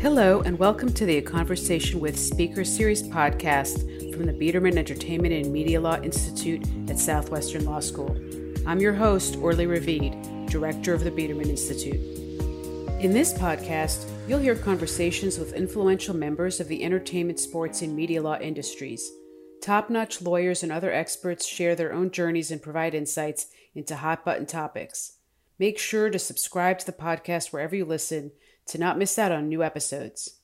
Hello, and welcome to the A Conversation with Speaker Series podcast from the Biederman Entertainment and Media Law Institute at Southwestern Law School. I'm your host, Orly Ravid, Director of the Biederman Institute. In this podcast, you'll hear conversations with influential members of the entertainment, sports, and media law industries. Top notch lawyers and other experts share their own journeys and provide insights into hot button topics. Make sure to subscribe to the podcast wherever you listen to not miss out on new episodes.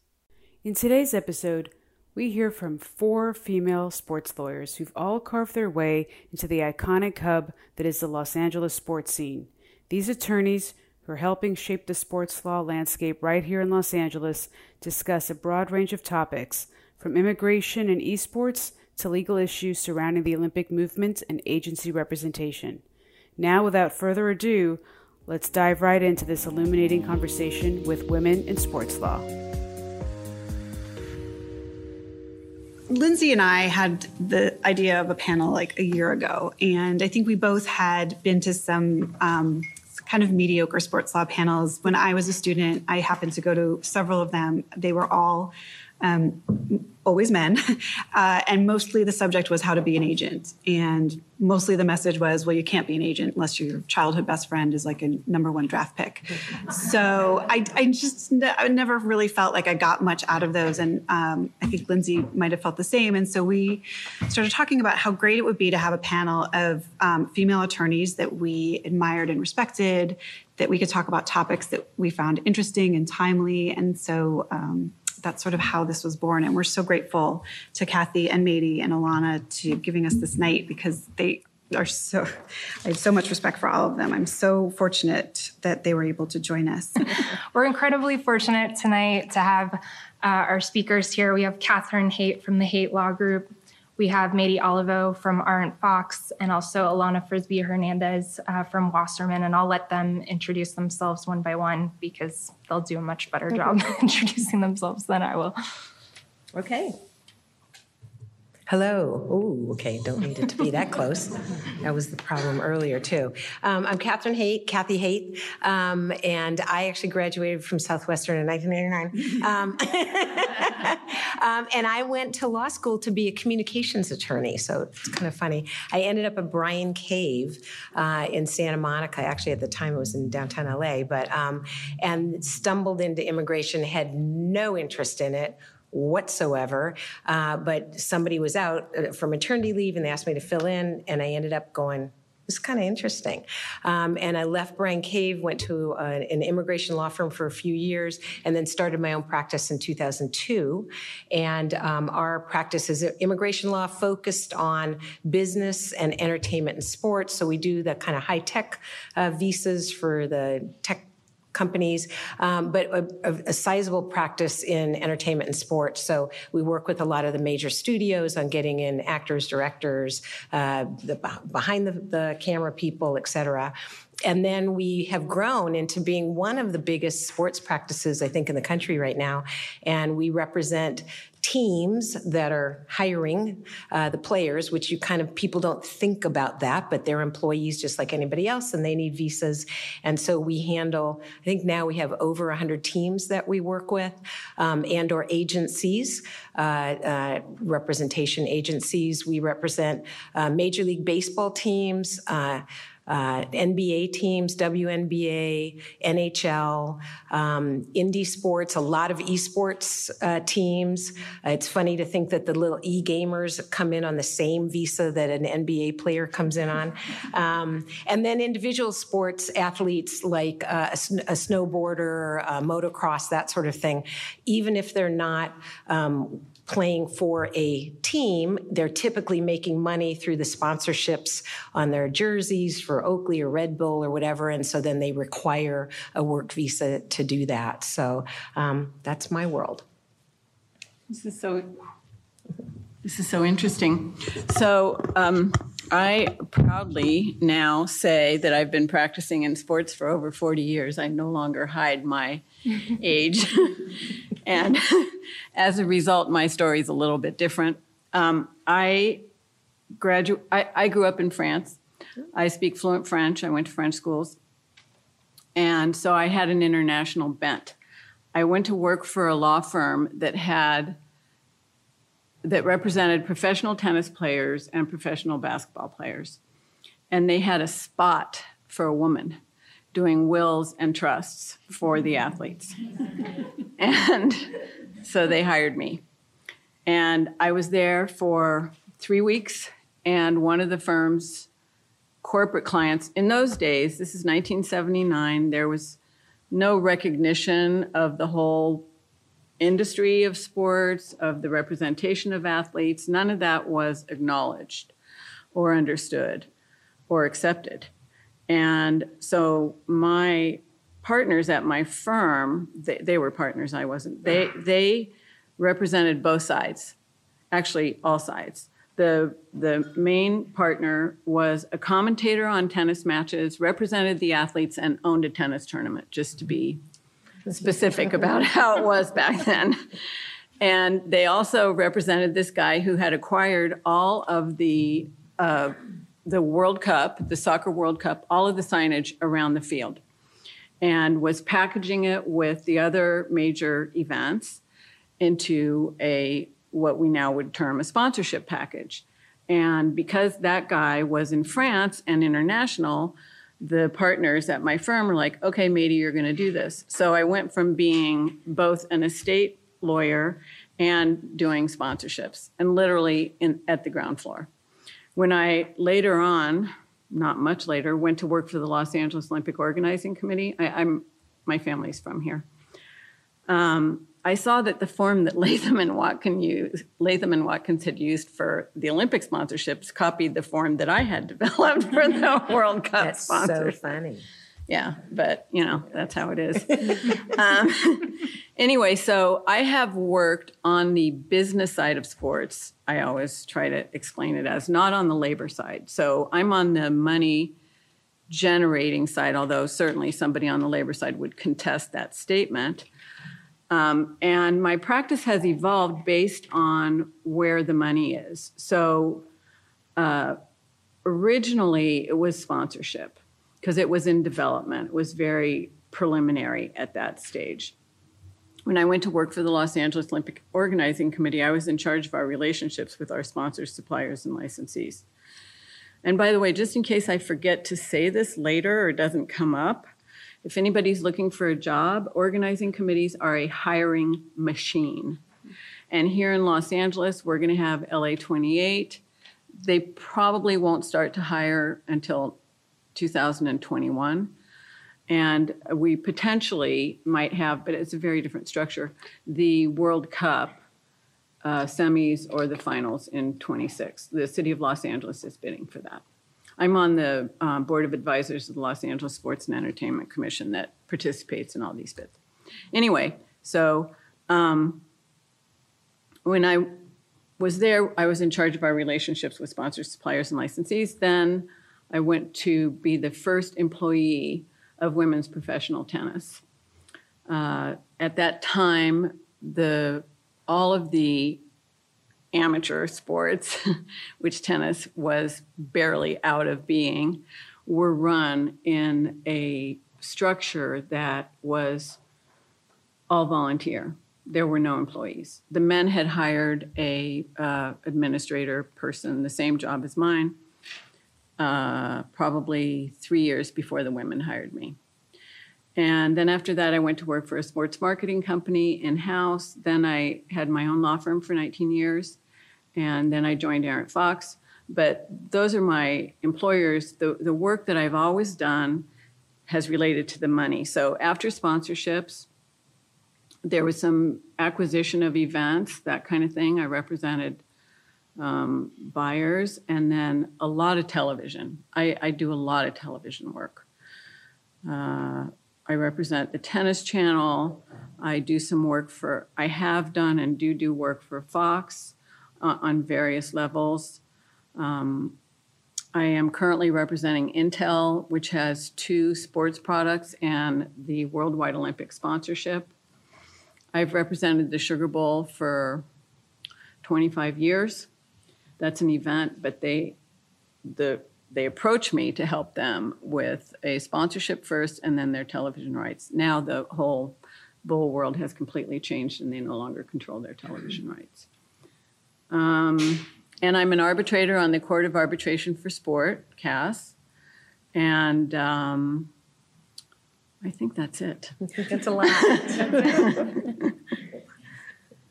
In today's episode, we hear from four female sports lawyers who've all carved their way into the iconic hub that is the Los Angeles sports scene. These attorneys, who are helping shape the sports law landscape right here in Los Angeles, discuss a broad range of topics, from immigration and esports to legal issues surrounding the Olympic movement and agency representation. Now, without further ado, let's dive right into this illuminating conversation with women in sports law. Lindsay and I had the idea of a panel like a year ago, and I think we both had been to some um, kind of mediocre sports law panels. When I was a student, I happened to go to several of them. They were all um, always men, uh, and mostly the subject was how to be an agent. And mostly the message was, well, you can't be an agent unless your childhood best friend is like a number one draft pick. so I, I just I never really felt like I got much out of those, and um, I think Lindsay might have felt the same. And so we started talking about how great it would be to have a panel of um, female attorneys that we admired and respected, that we could talk about topics that we found interesting and timely. And so um, that's sort of how this was born. And we're so grateful to Kathy and Maidie and Alanna to giving us this night because they are so I have so much respect for all of them. I'm so fortunate that they were able to join us. we're incredibly fortunate tonight to have uh, our speakers here. We have Catherine Haight from the Haight Law Group, we have Maidie Oliveau from Arent Fox and also Alanna Frisby Hernandez uh, from Wasserman. And I'll let them introduce themselves one by one because they'll do a much better job introducing themselves than I will. Okay. Hello. Oh, okay. Don't need it to be that close. That was the problem earlier, too. Um, I'm Catherine Haight, Kathy Haight, um, and I actually graduated from Southwestern in 1989. Um, um, and I went to law school to be a communications attorney, so it's kind of funny. I ended up at Bryan Cave uh, in Santa Monica. Actually, at the time, it was in downtown LA, but um, and stumbled into immigration, had no interest in it whatsoever. Uh, but somebody was out uh, for maternity leave and they asked me to fill in, and I ended up going. It's kind of interesting. Um, and I left Bryan Cave, went to uh, an immigration law firm for a few years, and then started my own practice in 2002. And um, our practice is immigration law focused on business and entertainment and sports. So we do the kind of high tech uh, visas for the tech companies, um, but a, a, sizable practice in entertainment and sports. So we work with a lot of the major studios on getting in actors, directors, uh, the behind the, the camera people, et cetera and then we have grown into being one of the biggest sports practices, I think, in the country right now. And we represent teams that are hiring uh, the players, which you kind of people don't think about that, but they're employees just like anybody else, and they need visas. And so we handle. I think now we have over 100 teams that we work with, um, and/or agencies, uh, uh, representation agencies. We represent uh, Major League Baseball teams. Uh, NBA teams, WNBA, NHL, um, indie sports, a lot of esports uh, teams. Uh, it's funny to think that the little e gamers come in on the same visa that an NBA player comes in on. Um, and then individual sports athletes like uh, a, a, snowboarder, a motocross, that sort of thing, even if they're not um, playing for a team, they're typically making money through the sponsorships on their jerseys for Oakley or Red Bull or whatever. And so then they require a work visa to do that. So um, that's my world. This is so. This is so interesting. So, um, I proudly now say that I've been practicing in sports for over 40 years. I no longer hide my age. and as a result, my story is a little bit different. Um, I, gradu- I, I grew up in France. I speak fluent French. I went to French schools. And so I had an international bent. I went to work for a law firm that had that represented professional tennis players and professional basketball players. And they had a spot for a woman doing wills and trusts for the athletes. and so they hired me. And I was there for three weeks, and one of the firm's corporate clients in those days, this is 1979, there was no recognition of the whole industry of sports, of the representation of athletes. None of that was acknowledged or understood or accepted. And so my partners at my firm, they, they were partners, I wasn't, they, they represented both sides, actually, all sides. The, the main partner was a commentator on tennis matches, represented the athletes, and owned a tennis tournament, just to be specific about how it was back then. And they also represented this guy who had acquired all of the uh, the World Cup, the Soccer World Cup, all of the signage around the field, and was packaging it with the other major events into a what we now would term a sponsorship package. And because that guy was in France and international, the partners at my firm were like, okay, Maidie, you're going to do this. So I went from being both an estate lawyer and doing sponsorships and literally in, at the ground floor. When I later on, not much later, went to work for the Los Angeles Olympic Organizing Committee, I, am my family's from here. Um, I saw that the form that Latham and Watkins used, Latham and Watkins had used for the Olympic sponsorships copied the form that I had developed for the World Cup That's sponsors. so funny. Yeah, but you know that's how it is. um, anyway, so I have worked on the business side of sports. I always try to explain it as not on the labor side. So I'm on the money generating side, although certainly somebody on the labor side would contest that statement. Um, and my practice has evolved based on where the money is. So uh, originally it was sponsorship because it was in development, it was very preliminary at that stage. When I went to work for the Los Angeles Olympic Organizing Committee, I was in charge of our relationships with our sponsors, suppliers, and licensees. And by the way, just in case I forget to say this later or doesn't come up, if anybody's looking for a job, organizing committees are a hiring machine. And here in Los Angeles, we're going to have LA 28. They probably won't start to hire until 2021. And we potentially might have, but it's a very different structure, the World Cup uh, semis or the finals in 26. The city of Los Angeles is bidding for that. I'm on the um, board of advisors of the Los Angeles Sports and Entertainment Commission that participates in all these bids. Anyway, so um, when I was there, I was in charge of our relationships with sponsors, suppliers, and licensees. Then I went to be the first employee of women's professional tennis. Uh, at that time, the all of the amateur sports, which tennis was barely out of being, were run in a structure that was all volunteer. There were no employees. The men had hired a uh, administrator person, the same job as mine, uh, probably three years before the women hired me. And then after that, I went to work for a sports marketing company in house. Then I had my own law firm for 19 years. And then I joined Arent Fox. But those are my employers. The, the work that I've always done has related to the money. So after sponsorships, there was some acquisition of events, that kind of thing. I represented um, buyers, and then a lot of television. I, I do a lot of television work. Uh, I represent the Tennis Channel. I do some work for, I have done and do do work for Fox uh, on various levels. Um, I am currently representing Intel, which has two sports products and the Worldwide Olympic sponsorship. I've represented the Sugar Bowl for 25 years. That's an event, but they the they approach me to help them with a sponsorship first and then their television rights. Now the whole whole world has completely changed and they no longer control their television rights. Um, and I'm an arbitrator on the Court of Arbitration for Sport, CAS. And um, I think that's it. That's a lot.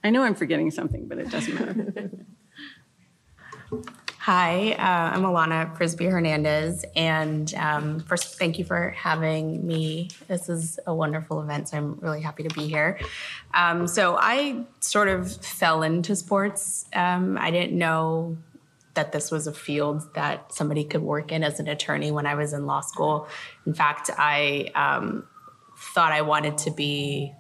I know I'm forgetting something, but it doesn't matter. Hi, uh, I'm Alanna Frisby Hernandez, and um, first, thank you for having me. This is a wonderful event, so I'm really happy to be here. Um, so, I sort of fell into sports. Um, I didn't know that this was a field that somebody could work in as an attorney when I was in law school. In fact, I um, thought I wanted to be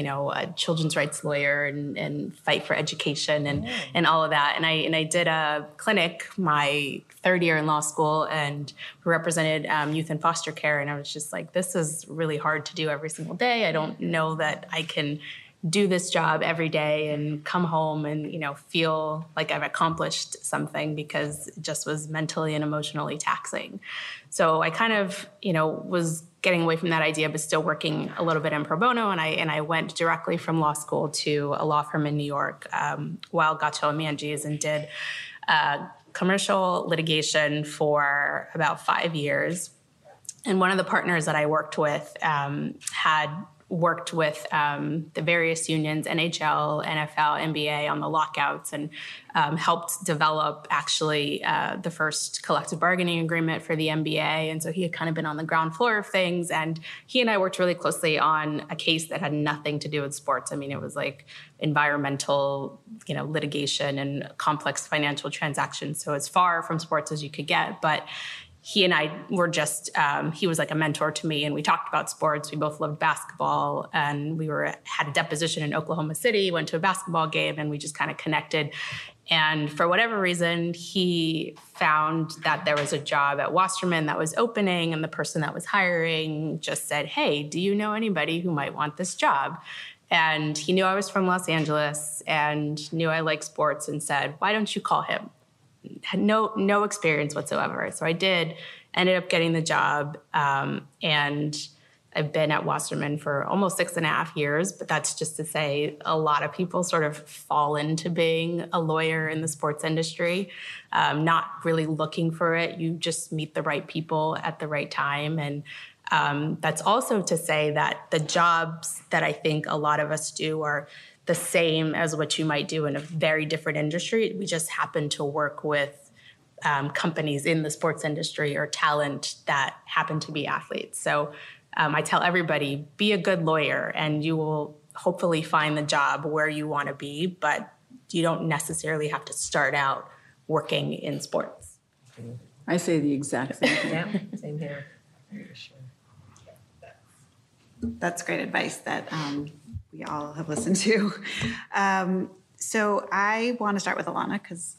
you know, a children's rights lawyer and, and fight for education and, and all of that. And I and I did a clinic my third year in law school and represented um, youth in foster care. And I was just like, this is really hard to do every single day. I don't know that I can do this job every day and come home and you know feel like I've accomplished something because it just was mentally and emotionally taxing. So I kind of you know was getting away from that idea but still working a little bit in pro bono and I and I went directly from law school to a law firm in New York, um, Weil Gotshal Manges, and did uh, commercial litigation for about five years. And one of the partners that I worked with um, had worked with um, the various unions, NHL, NFL, NBA, on the lockouts and um, helped develop actually uh, the first collective bargaining agreement for the NBA. And so he had kind of been on the ground floor of things. And he and I worked really closely on a case that had nothing to do with sports. I mean, it was like environmental, you know, litigation and complex financial transactions. So as far from sports as you could get. But he and I were just um, he was like a mentor to me and we talked about sports. We both loved basketball and we were had a deposition in Oklahoma City went to a basketball game and we just kind of connected. And for whatever reason he found that there was a job at Wasserman that was opening and the person that was hiring just said hey do you know anybody who might want this job? And he knew I was from Los Angeles and knew I like sports and said why don't you call him no no experience whatsoever. So I did, ended up getting the job, um, and I've been at Wasserman for almost six and a half years. But that's just to say, a lot of people sort of fall into being a lawyer in the sports industry, um, not really looking for it. You just meet the right people at the right time, and um, that's also to say that the jobs that I think a lot of us do are the same as what you might do in a very different industry. We just happen to work with um, companies in the sports industry or talent that happen to be athletes. So um, I tell everybody be a good lawyer and you will hopefully find the job where you want to be, but you don't necessarily have to start out working in sports. I say the exact same thing. yeah, same here. Sure. That's great advice that um, we all have listened to. Um, so I want to start with Alanna because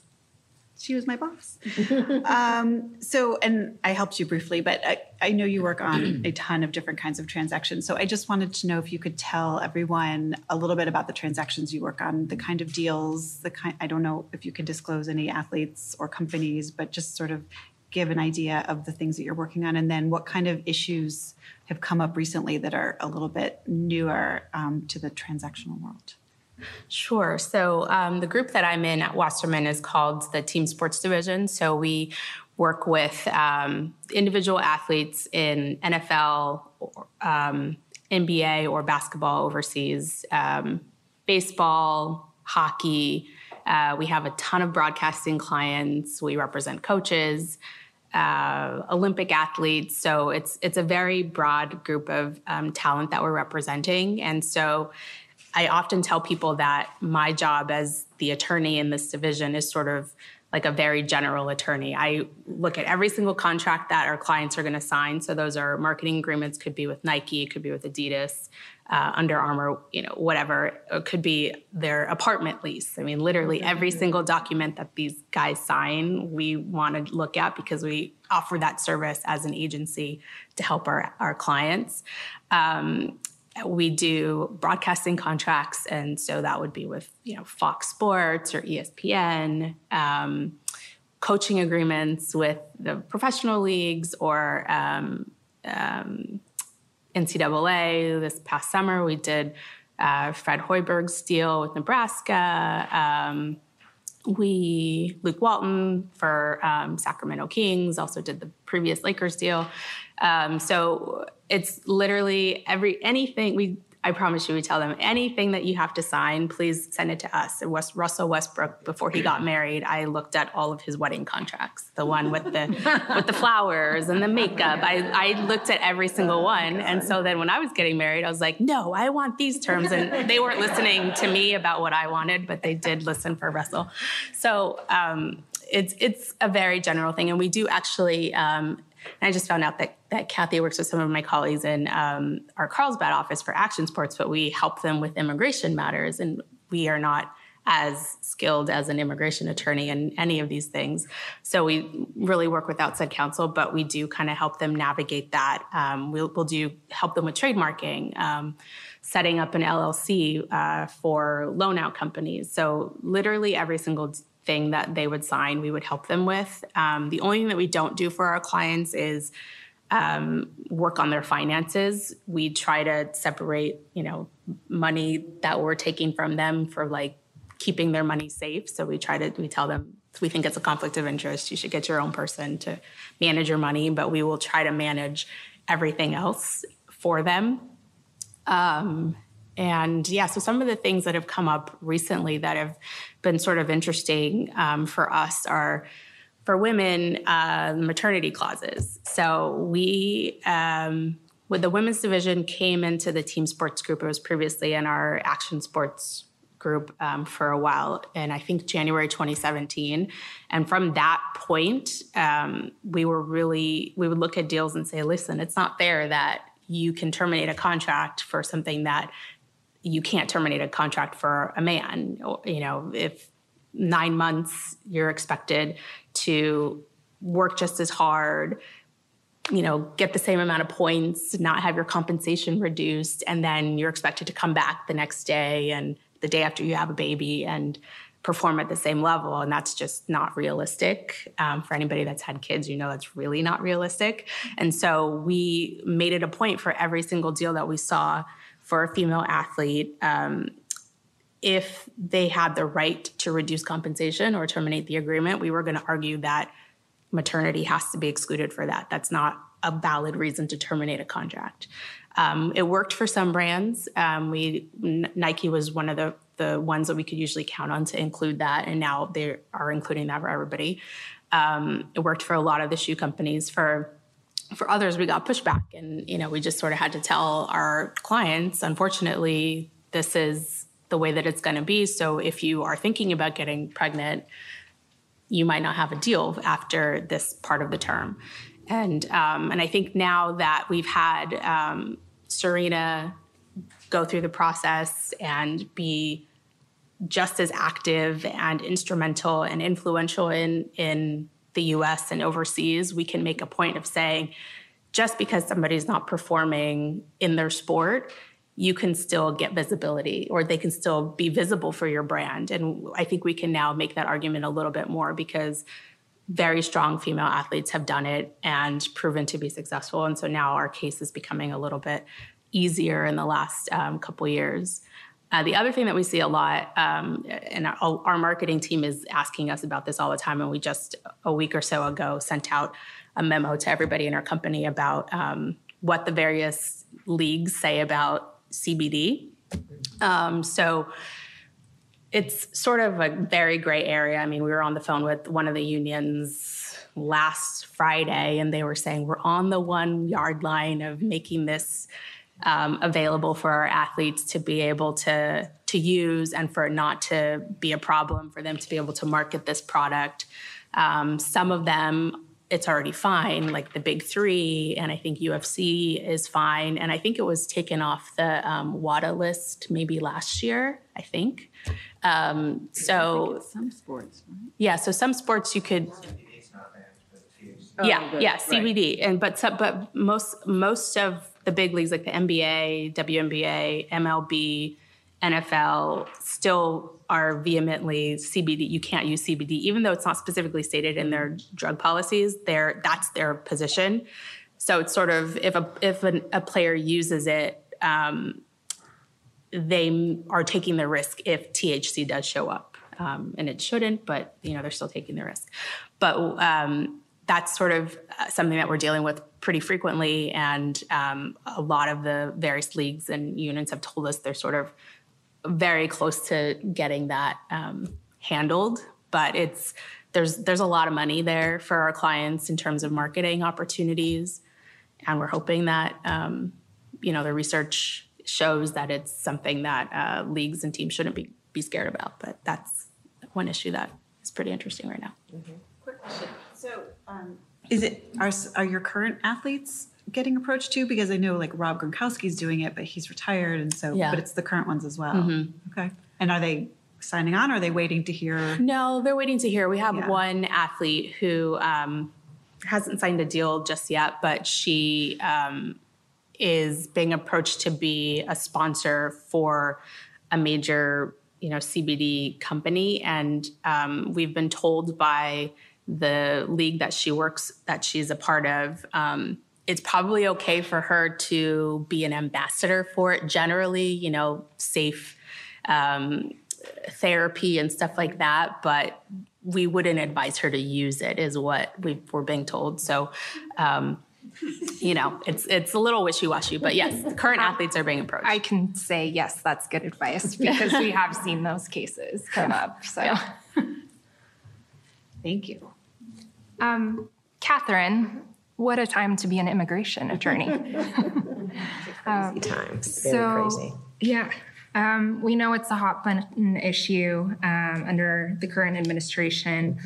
she was my boss. um, so, and I helped you briefly, but I, I, know you work on a ton of different kinds of transactions. So I just wanted to know if you could tell everyone a little bit about the transactions you work on, the kind of deals, the kind, I don't know if you can disclose any athletes or companies, but just sort of give an idea of the things that you're working on and then what kind of issues have come up recently that are a little bit newer um, to the transactional world? Sure. So um, the group that I'm in at Wasserman is called the Team Sports Division. So we work with um, individual athletes in NFL, um, NBA, or basketball overseas, um, baseball, hockey. Uh, we have a ton of broadcasting clients. We represent coaches uh, Olympic athletes. So it's it's a very broad group of um, talent that we're representing, and so I often tell people that my job as the attorney in this division is sort of like a very general attorney. I look at every single contract that our clients are going to sign. So those are marketing agreements, could be with Nike, could be with Adidas, uh, Under Armour, you know, whatever. It could be their apartment lease. I mean, literally every single document that these guys sign, we want to look at because we offer that service as an agency to help our, our clients. Um, we do broadcasting contracts, and so that would be with you know Fox Sports or ESPN. Um, coaching agreements with the professional leagues or um, um, NCAA. This past summer, we did uh, Fred Hoiberg's deal with Nebraska. Um, we Luke Walton for um, Sacramento Kings also did the previous Lakers deal. Um, so it's literally every anything we I promise you, we tell them anything that you have to sign, please send it to us. West, Russell Westbrook, before he got married, I looked at all of his wedding contracts, the one with the with the flowers and the makeup. I, I looked at every single one, and so then when I was getting married, I was like, no, I want these terms, and they weren't listening to me about what I wanted, but they did listen for Russell. So. Um, it's it's a very general thing, and we do actually um, and I just found out that, that Kathy works with some of my colleagues in um, our Carlsbad office for action sports, but we help them with immigration matters. And we are not as skilled as an immigration attorney in any of these things. So we really work with outside counsel, but we do kind of help them navigate that. Um, we'll, we'll, do help them with trademarking, um, setting up an LLC uh, for loan out companies. So literally every single thing that they would sign, we would help them with. Um, the only thing that we don't do for our clients is um, work on their finances. We try to separate, you know, money that we're taking from them for like keeping their money safe. So we try to we tell them we think it's a conflict of interest. You should get your own person to manage your money, but we will try to manage everything else for them. Um, and yeah, so some of the things that have come up recently that have been sort of interesting um, for us are for women uh, maternity clauses. So we, um, with the women's division, came into the team sports group. It was previously in our action sports group um, for a while, and I think January 2017. And from that point, um, we were really we would look at deals and say, "Listen, it's not fair that." You can terminate a contract for something that you can't terminate a contract for a man. You know, if nine months you're expected to work just as hard, you know, get the same amount of points, not have your compensation reduced, and then you're expected to come back the next day and the day after you have a baby and perform at the same level. And that's just not realistic. Um, for anybody that's had kids, you know that's really not realistic. And so we made it a point for every single deal that we saw for a female athlete um, if they had the right to reduce compensation or terminate the agreement, we were going to argue that maternity has to be excluded for that. That's not a valid reason to terminate a contract. Um, it worked for some brands. Um, we Nike was one of the the ones that we could usually count on to include that, and now they are including that for everybody. Um, it worked for a lot of the shoe companies. For for others, we got pushback, and you know, we just sort of had to tell our clients, unfortunately, this is the way that it's going to be. So if you are thinking about getting pregnant, you might not have a deal after this part of the term. And um, and I think now that we've had um, Serena go through the process and be just as active and instrumental and influential in in the US and overseas, we can make a point of saying just because somebody's not performing in their sport, you can still get visibility or they can still be visible for your brand. And I think we can now make that argument a little bit more because very strong female athletes have done it and proven to be successful. And so now our case is becoming a little bit easier in the last um, couple years. Uh, the other thing that we see a lot, um, and our, our, marketing team is asking us about this all the time, and we just a week or so ago sent out a memo to everybody in our company about um, what the various leagues say about CBD. Um, so it's sort of a very gray area. I mean, we were on the phone with one of the unions last Friday, and they were saying we're on the one yard line of making this um, available for our athletes to be able to to use and for it not to be a problem for them to be able to market this product. Um, some of them it's already fine, like the big three, and I think UFC is fine. And I think it was taken off the um, WADA list maybe last year. I think. Um, so think some sports, right? Yeah, so some sports you could. yeah, yeah, CBD, right. and but but most most of the big leagues like the NBA, WNBA, MLB, NFL still are vehemently CBD. You can't use CBD, even though it's not specifically stated in their drug policies. There, that's their position. So it's sort of if a if an, a player uses it, um, they are taking the risk if THC does show up. Um, and it shouldn't, but you know they're still taking the risk. But um, that's sort of uh, something that we're dealing with pretty frequently, and um, a lot of the various leagues and unions have told us they're sort of very close to getting that um, handled. But it's there's there's a lot of money there for our clients in terms of marketing opportunities, and we're hoping that um, you know the research shows that it's something that uh, leagues and teams shouldn't be be scared about. But that's one issue that is pretty interesting right now. Mm-hmm. Quick question. So, um, is it are are your current athletes getting approached too? Because I know like Rob Gronkowski's doing it, but he's retired, and so Yeah. but it's the current ones as well. Mm-hmm. Okay. And are they signing on? Or are they waiting to hear? No, they're waiting to hear. We have Yeah. one athlete who um, hasn't signed a deal just yet, but she um, is being approached to be a sponsor for a major, you know, CBD company, and um, we've been told by the league that she works that she's a part of. It's probably okay for her to be an ambassador for it. Generally, you know, safe um, therapy and stuff like that, but we wouldn't advise her to use it, is what we we're being told. So, um, you know, it's it's a little wishy washy, but yes, current athletes are being approached. I can say yes, that's good advice because we have seen those cases come up. So, Thank you. um, Catherine, what a time to be an immigration attorney. Crazy times. Very so, crazy. Yeah. Um, we know it's a hot button issue um, under the current administration.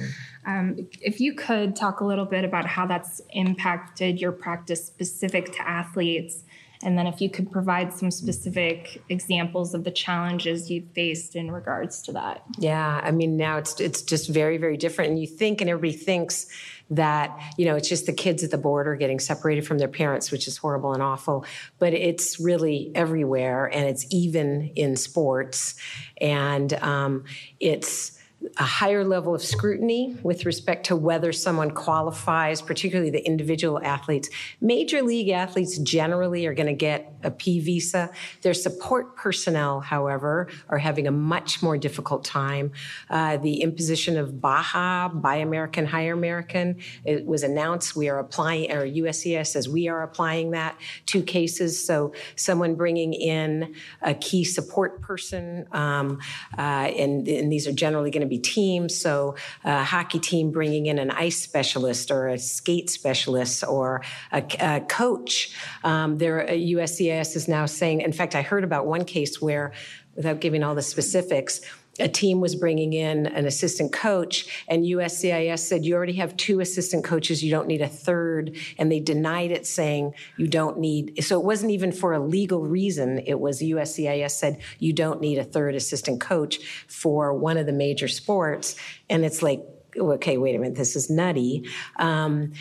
Um, if you could talk a little bit about how that's impacted your practice specific to athletes, and then if you could provide some specific examples of the challenges you've faced in regards to that. Yeah, I mean now it's it's just very very different, and you think and everybody thinks that you know it's just the kids at the border getting separated from their parents, which is horrible and awful, but it's really everywhere, and it's even in sports, and um, it's a higher level of scrutiny with respect to whether someone qualifies, particularly the individual athletes. Major league athletes generally are going to get a P visa. Their support personnel, however, are having a much more difficult time. Uh, the imposition of BAHA, Buy American, Hire American, it was announced. We are applying, or USCIS says we are applying that to cases. So someone bringing in a key support person, um, uh, and, and these are generally going to be teams. So a hockey team bringing in an ice specialist or a skate specialist or a, a coach. Um, there, USCIS is now saying. In fact, I heard about one case where, without giving all the specifics. A team was bringing in an assistant coach, and USCIS said, You already have two assistant coaches, you don't need a third. And they denied it, saying, You don't need. So it wasn't even for a legal reason. It was USCIS said, You don't need a third assistant coach for one of the major sports. And it's like, okay, wait a minute, this is nutty. Um,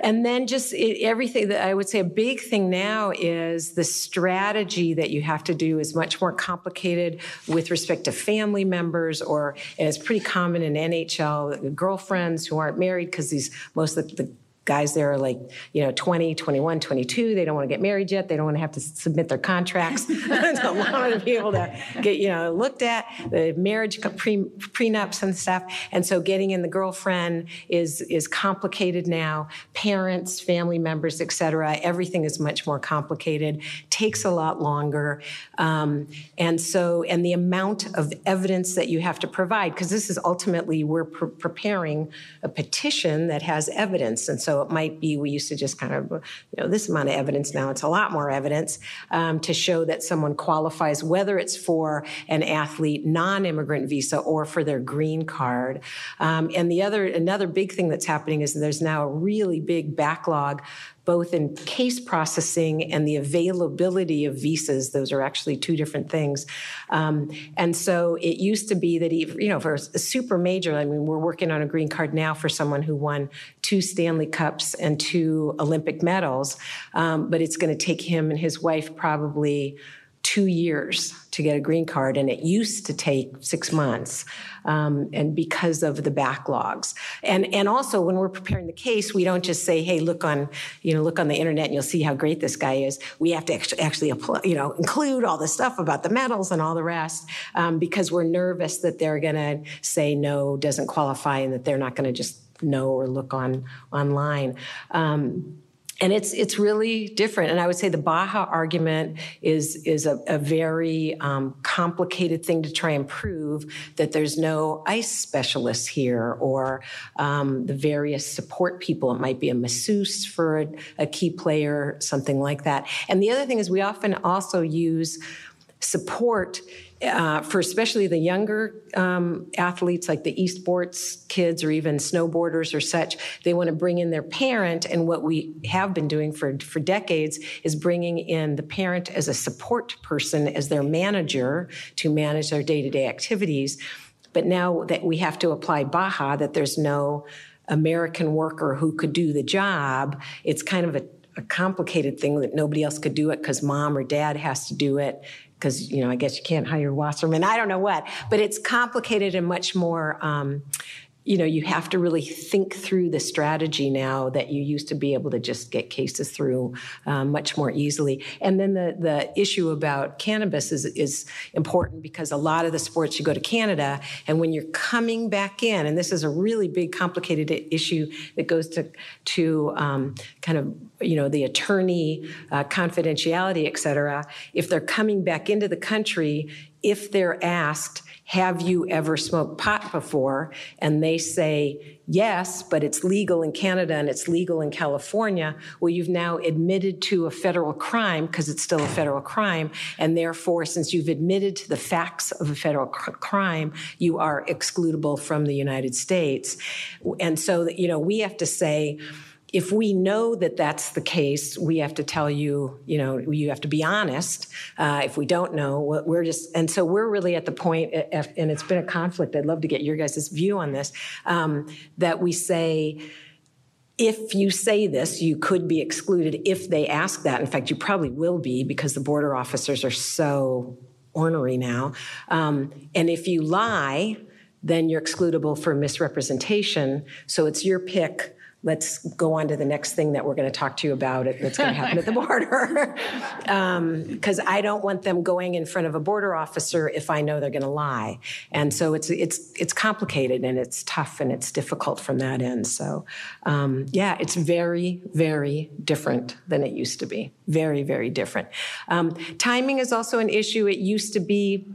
and then just it, everything that I would say a big thing now is the strategy that you have to do is much more complicated with respect to family members, or it's pretty common in NHL, girlfriends who aren't married because these most of the guys there are like you know 20 21 22 they don't want to get married yet they don't want to have to submit their contracts. They don't want to be able to get you know looked at the marriage pre, prenups and stuff. And so getting in the girlfriend is is complicated now. Parents family members etc everything is much more complicated. Takes a lot longer. Um, and so and the amount of evidence that you have to provide because this is ultimately we're pre- preparing a petition that has evidence. And so it might be we used to just kind of you know this amount of evidence now it's a lot more evidence um, to show that someone qualifies whether it's for an athlete non-immigrant visa or for their green card. Um, and the other another big thing that's happening is there's now a really big backlog both in case processing and the availability of visas. Those are actually two different things. Um, and so it used to be that, even, you know, for a super major, I mean, we're working on a green card now for someone who won two Stanley Cups and two Olympic medals, um, but it's going to take him and his wife probably two years to get a green card, and it used to take six months. Um, and because of the backlogs, and and also when we're preparing the case, we don't just say, "Hey, look on you know look on the internet and you'll see how great this guy is." We have to actually, actually apply, you know include all the stuff about the medals and all the rest um, because we're nervous that they're going to say no, doesn't qualify, and that they're not going to just know or look on online. Um, and it's it's really different. And I would say the BAHA argument is is a, a very um, complicated thing to try and prove that there's no ice specialists here or um, the various support people. It might be a masseuse for a, a key player, something like that. And the other thing is we often also use support uh, for especially the younger um, athletes like the esports kids or even snowboarders or such they want to bring in their parent and what we have been doing for, for decades is bringing in the parent as a support person as their manager to manage their day-to-day activities. But now that we have to apply BAHA that there's no american worker who could do the job it's kind of a a complicated thing that nobody else could do it because mom or dad has to do it because you know I guess you can't hire Wasserman. I don't know what, but it's complicated and much more. Um, you know, you have to really think through the strategy now that you used to be able to just get cases through um, much more easily. And then the the issue about cannabis is is important because a lot of the sports you go to Canada, and when you're coming back in, and this is a really big, complicated issue that goes to to um, kind of you know the attorney uh, confidentiality, et cetera. If they're coming back into the country, if they're asked have you ever smoked pot before? And they say, yes, but it's legal in Canada and it's legal in California. Well, you've now admitted to a federal crime because it's still a federal crime. And therefore, since you've admitted to the facts of a federal cr- crime, you are excludable from the United States. And so, you know, we have to say, if we know that that's the case, we have to tell you, you know, you have to be honest. Uh, if we don't know, we're just, and so we're really at the point, and it's been a conflict. I'd love to get your guys' view on this, um, that we say, if you say this, you could be excluded if they ask that. In fact, you probably will be because the border officers are so ornery now. Um, and if you lie, then you're excludable for misrepresentation. So it's your pick let's go on to the next thing that we're going to talk to you about that's going to happen at the border. Because um, i don't want them going in front of a border officer if i know they're going to lie. And so it's it's it's complicated and it's tough and it's difficult from that end. So um, yeah it's very very different than it used to be. Very very different. Um, timing is also an issue. It used to be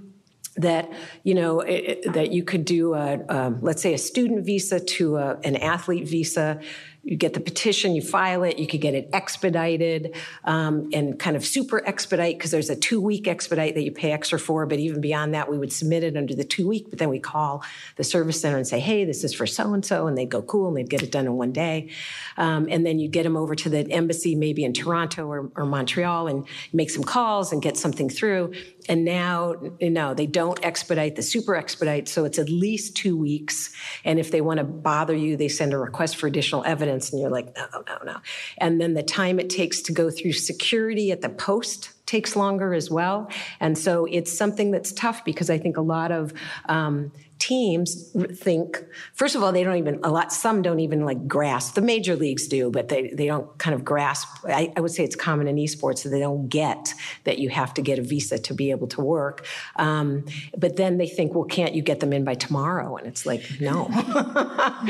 that you know it, that you could do a, let's say a student visa to a, an athlete visa you get the petition, you file it, you could get it expedited um, and kind of super expedite because there's a two week expedite that you pay extra for. But even beyond that, we would submit it under the two week, but then we call the service center and say, hey, this is for so and so. And they'd go, cool, and they'd get it done in one day. Um, and then you get them over to the embassy, maybe in Toronto or, or Montreal, and make some calls and get something through. And now, you know, they don't expedite the super expedite, so it's at least two weeks. And if they want to bother you, they send a request for additional evidence, and you're like, no, no, no. And then the time it takes to go through security at the post takes longer as well. And so it's something that's tough because I think a lot of um, teams think first of all they don't even a lot some don't even like grasp the major leagues do but they, they don't kind of grasp I, I would say it's common in esports that they don't get that you have to get a visa to be able to work um, but then they think well can't you get them in by tomorrow? And it's like no.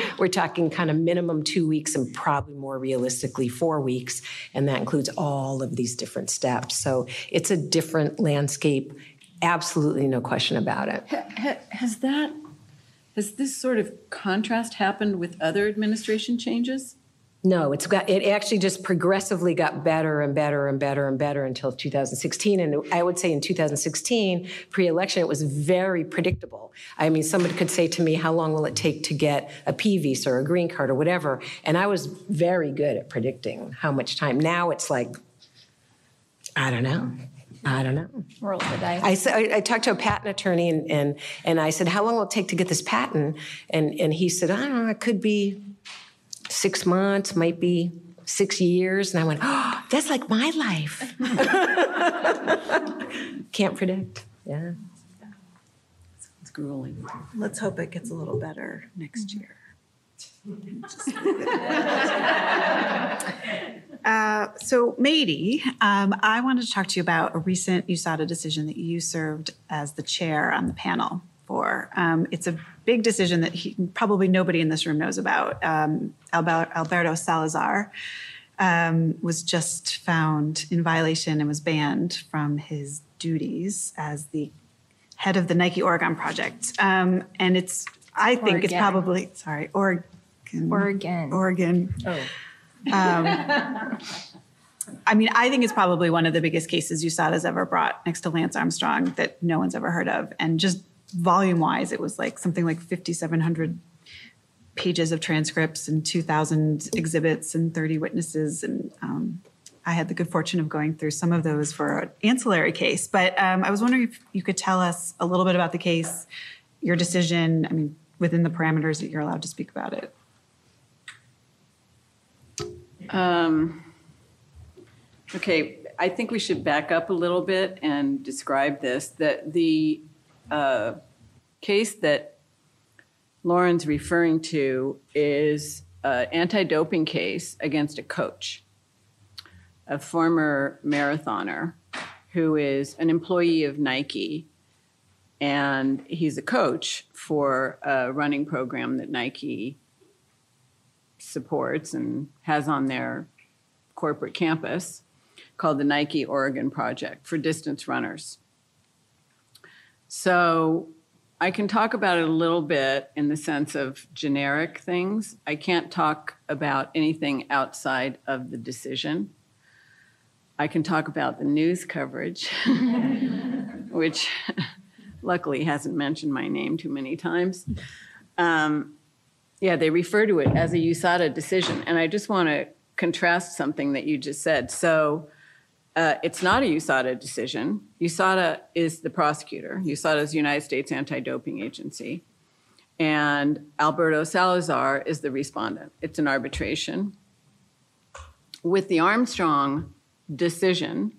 We're talking kind of minimum two weeks and probably more realistically four weeks and that includes all of these different steps. So it's a different landscape Absolutely no question about it. Has that, has this sort of contrast happened with other administration changes? No, it's got it actually just progressively got better and better and better and better until 2016. And I would say in 2016, pre-election, it was very predictable. I mean, somebody could say to me, "How long will it take to get a P visa or a green card or whatever?" And I was very good at predicting how much time. Now it's like, I don't know. I don't know. Roll the dice. I, said, I, I talked to a patent attorney and, and, and I said, How long will it take to get this patent? And, and he said, I don't know, it could be six months, might be six years. And I went, Oh, That's like my life. Can't predict. Yeah. It's grueling. Let's hope it gets a little better next year. Uh, so, Maidie, um, I wanted to talk to you about a recent USADA decision that you served as the chair on the panel for. Um, it's a big decision that he, probably nobody in this room knows about. Um, Albert, Alberto Salazar um, was just found in violation and was banned from his duties as the head of the Nike Oregon project. Um, and it's, I think it's probably, sorry, Oregon. Oregon. Oregon. Oh. I mean, I think it's probably one of the biggest cases USADA's ever brought next to Lance Armstrong that no one's ever heard of. And just volume wise, it was like something like 5,700 pages of transcripts and 2,000 exhibits and 30 witnesses. And um, I had the good fortune of going through some of those for an ancillary case. But um, I was wondering if you could tell us a little bit about the case, your decision, I mean, within the parameters that you're allowed to speak about it. Um, okay, I think we should back up a little bit and describe this. That the uh, case that Lauren's referring to is an anti-doping case against a coach, a former marathoner who is an employee of Nike, and he's a coach for a running program that Nike supports and has on their corporate campus called the Nike Oregon Project for distance runners. So I can talk about it a little bit in the sense of generic things. I can't talk about anything outside of the decision. I can talk about the news coverage, which luckily hasn't mentioned my name too many times. Um, yeah, they refer to it as a USADA decision. And I just want to contrast something that you just said. So uh, it's not a USADA decision. USADA is the prosecutor. USADA is the United States Anti-Doping Agency. And Alberto Salazar is the respondent. It's an arbitration. With the Armstrong decision,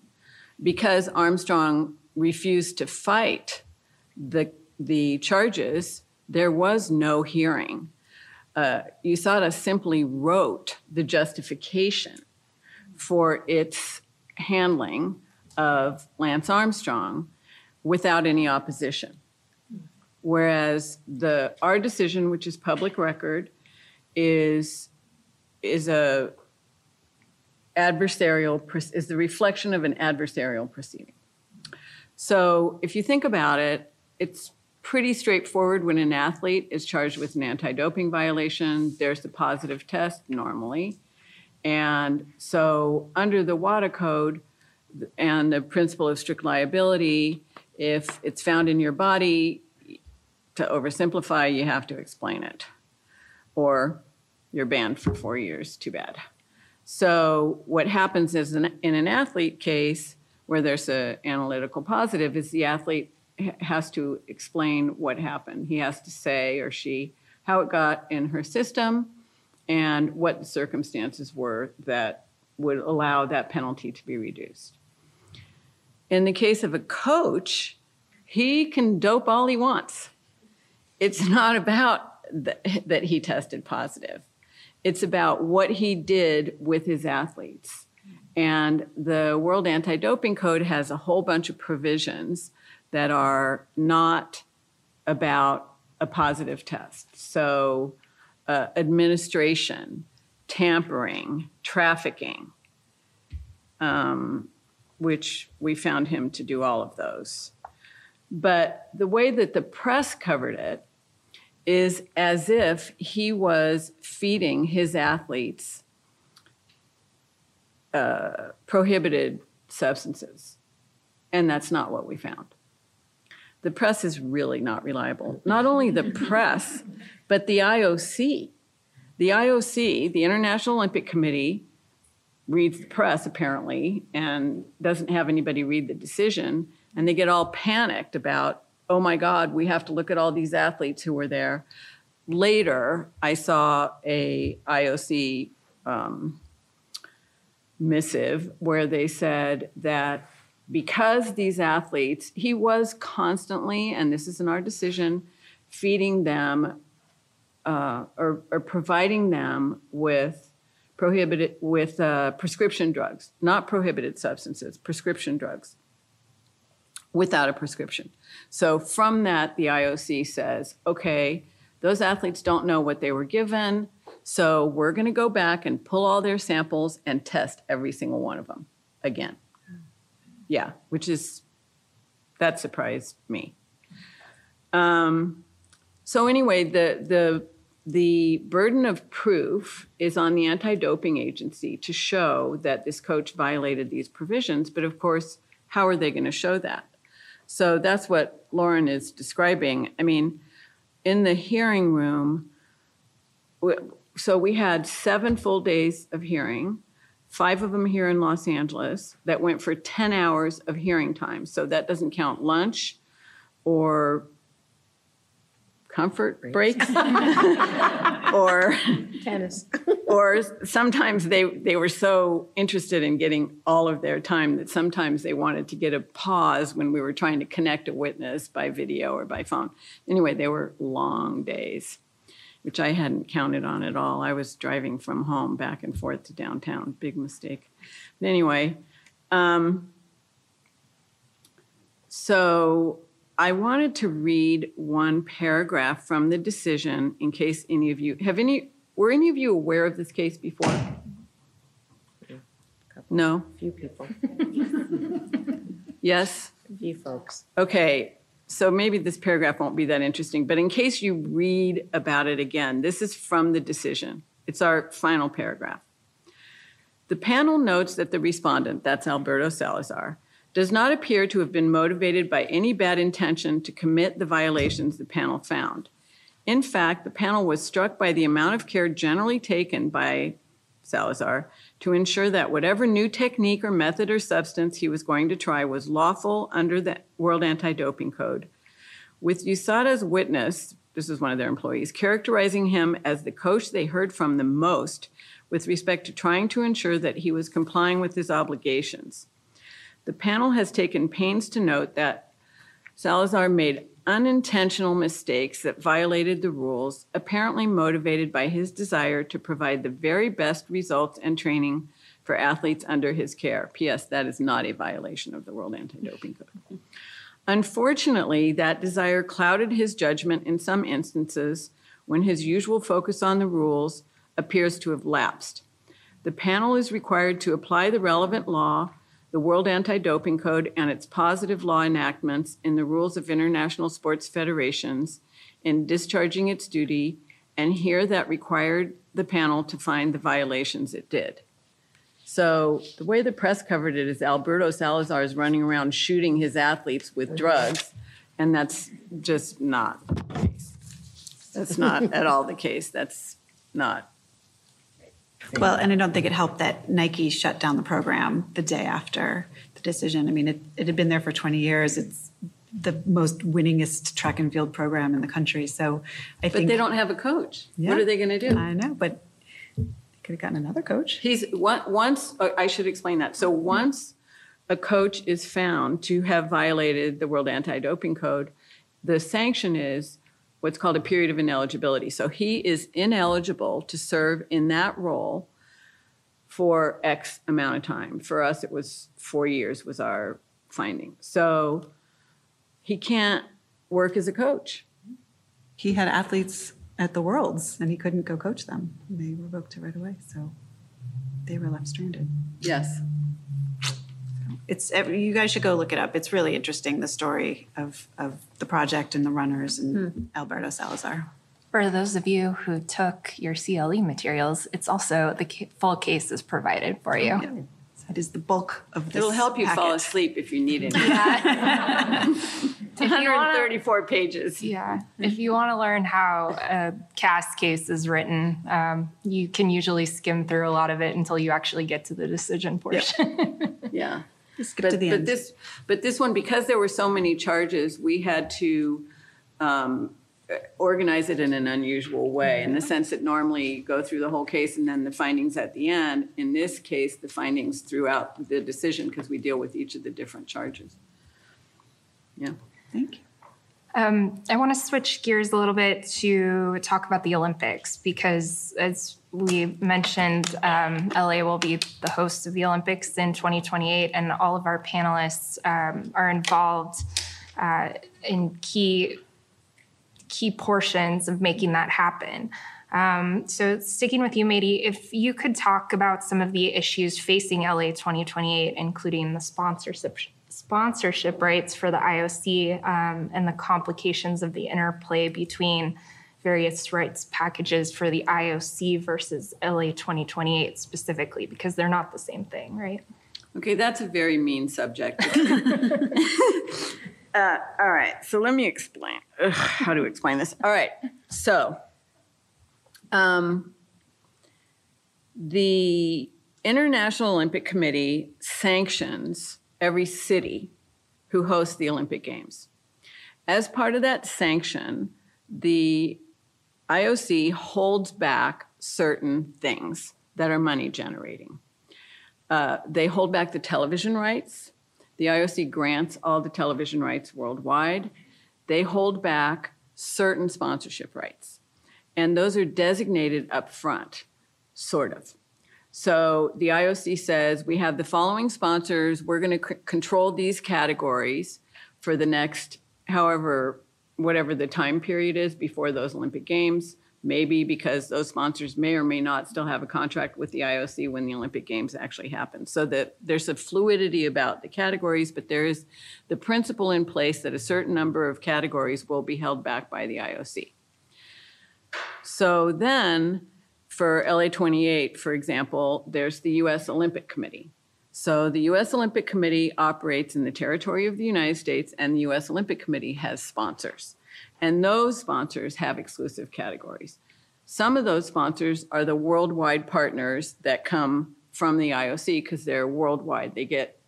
because Armstrong refused to fight the, the charges, there was no hearing uh, USADA simply wrote the justification for its handling of Lance Armstrong without any opposition. Whereas the our decision, which is public record, is is a adversarial is the reflection of an adversarial proceeding. So if you think about it, it's pretty straightforward when an athlete is charged with an anti-doping violation. There's a positive test normally. And so under the WADA code and the principle of strict liability, if it's found in your body, to oversimplify, you have to explain it. Or you're banned for four years, too bad. So what happens is in, in an athlete case where there's an analytical positive is the athlete has to explain what happened. He has to say or she how it got in her system and what circumstances were that would allow that penalty to be reduced. In the case of a coach, he can dope all he wants. It's not about th- that he tested positive. It's about what he did with his athletes. And the World Anti Doping Code has a whole bunch of provisions that are not about a positive test. So, uh, administration, tampering, trafficking, um, which we found him to do all of those. But the way that the press covered it is as if he was feeding his athletes uh, prohibited substances. And that's not what we found the press is really not reliable. Not only the press, but the IOC. The IOC, the International Olympic Committee, reads the press apparently and doesn't have anybody read the decision. And they get all panicked about, oh my God, we have to look at all these athletes who were there. Later, I saw a IOC um, missive where they said that because these athletes, he was constantly, and this isn't our decision, feeding them uh, or, or providing them with prohibited with uh, prescription drugs, not prohibited substances, prescription drugs without a prescription. So from that, the IOC says, okay, those athletes don't know what they were given, so we're going to go back and pull all their samples and test every single one of them again. Yeah, which is that surprised me. Um, so anyway, the the the burden of proof is on the anti-doping agency to show that this coach violated these provisions. But of course, how are they going to show that? So that's what Lauren is describing. I mean, in the hearing room, so we had seven full days of hearing, five of them here in Los Angeles that went for 10 hours of hearing time. So that doesn't count lunch or comfort breaks, or Tennis. or sometimes they they were so interested in getting all of their time that sometimes they wanted to get a pause when we were trying to connect a witness by video or by phone. Anyway, they were long days, which I hadn't counted on at all. I was driving from home back and forth to downtown. Big mistake. But anyway, um, so I wanted to read one paragraph from the decision in case any of you have any were any of you aware of this case before? No? A few people, Yes? few folks. Okay. So maybe this paragraph won't be that interesting, but in case you read about it again, this is from the decision. It's our final paragraph. The panel notes that the respondent, that's Alberto Salazar, does not appear to have been motivated by any bad intention to commit the violations the panel found. In fact, the panel was struck by the amount of care generally taken by Salazar to ensure that whatever new technique or method or substance he was going to try was lawful under the World Anti Doping Code. With USADA's witness, this is one of their employees, characterizing him as the coach they heard from the most with respect to trying to ensure that he was complying with his obligations. The panel has taken pains to note that Salazar made unintentional mistakes that violated the rules, apparently motivated by his desire to provide the very best results and training for athletes under his care. P.S. That is not a violation of the World Anti Doping Code. Unfortunately, that desire clouded his judgment in some instances when his usual focus on the rules appears to have lapsed. The panel is required to apply the relevant law, the World Anti Doping Code, and its positive law enactments in the rules of international sports federations in discharging its duty, and here that required the panel to find the violations it did. So the way the press covered it is Alberto Salazar is running around shooting his athletes with drugs, and that's just not the case. That's not at all the case. That's not. Well, and I don't think it helped that Nike shut down the program the day after the decision. I mean, it, it had been there for 20 years. It's the most winningest track and field program in the country. So I But think But they don't have a coach. Yeah. What are they going to do? I know, but they could have gotten another coach. He's once, uh, I should explain that. So once a coach is found to have violated the World Anti Doping Code, the sanction is what's called a period of ineligibility. So he is ineligible to serve in that role for X amount of time. For us, it was four years was our finding. So he can't work as a coach. He had athletes at the Worlds and he couldn't go coach them. They revoked it right away. So they were left stranded. Yes. It's you guys should go look it up. It's really interesting the story of of the project and the runners and Alberto Salazar. For those of you who took your CLE materials, it's also the full case is provided for you. That is the bulk of this. It'll help you fall asleep if you need it. If you wanna- 134 pages. Yeah. If you want to learn how a CAS case is written, um, you can usually skim through a lot of it until you actually get to the decision portion. Yeah. Skip But, to the but end. this, but this one, because there were so many charges, we had to um, organize it in an unusual way in the sense that normally you go through the whole case and then the findings at the end. In this case, the findings throughout the decision because we deal with each of the different charges. Yeah. Thank you. Um, I want to switch gears a little bit to talk about the Olympics because, as we mentioned, um, LA will be the host of the Olympics in 2028, and all of our panelists um, are involved uh, in key key portions of making that happen. Um, so, sticking with you, Maidie, if you could talk about some of the issues facing LA 2028, including the sponsorship sponsorship rights for the IOC um, and the complications of the interplay between various rights packages for the IOC versus LA 2028 specifically, because they're not the same thing, right? Okay, that's a very mean subject. uh, all right, so let me explain Ugh, how to explain this. All right, so um, the International Olympic Committee sanctions every city who hosts the Olympic Games. As part of that sanction, the IOC holds back certain things that are money generating. Uh, they hold back the television rights. The IOC grants all the television rights worldwide. They hold back certain sponsorship rights. And those are designated up front, sort of. So the IOC says we have the following sponsors. We're going to c- control these categories for the next, however, whatever the time period is before those Olympic Games. Maybe because those sponsors may or may not still have a contract with the IOC when the Olympic Games actually happen. So that there's a fluidity about the categories, but there is the principle in place that a certain number of categories will be held back by the IOC. So then for LA 28, for example, there's the US Olympic Committee. So the US Olympic Committee operates in the territory of the United States, and the US Olympic Committee has sponsors. And those sponsors have exclusive categories. Some of those sponsors are the worldwide partners that come from the IOC because they're worldwide. They get,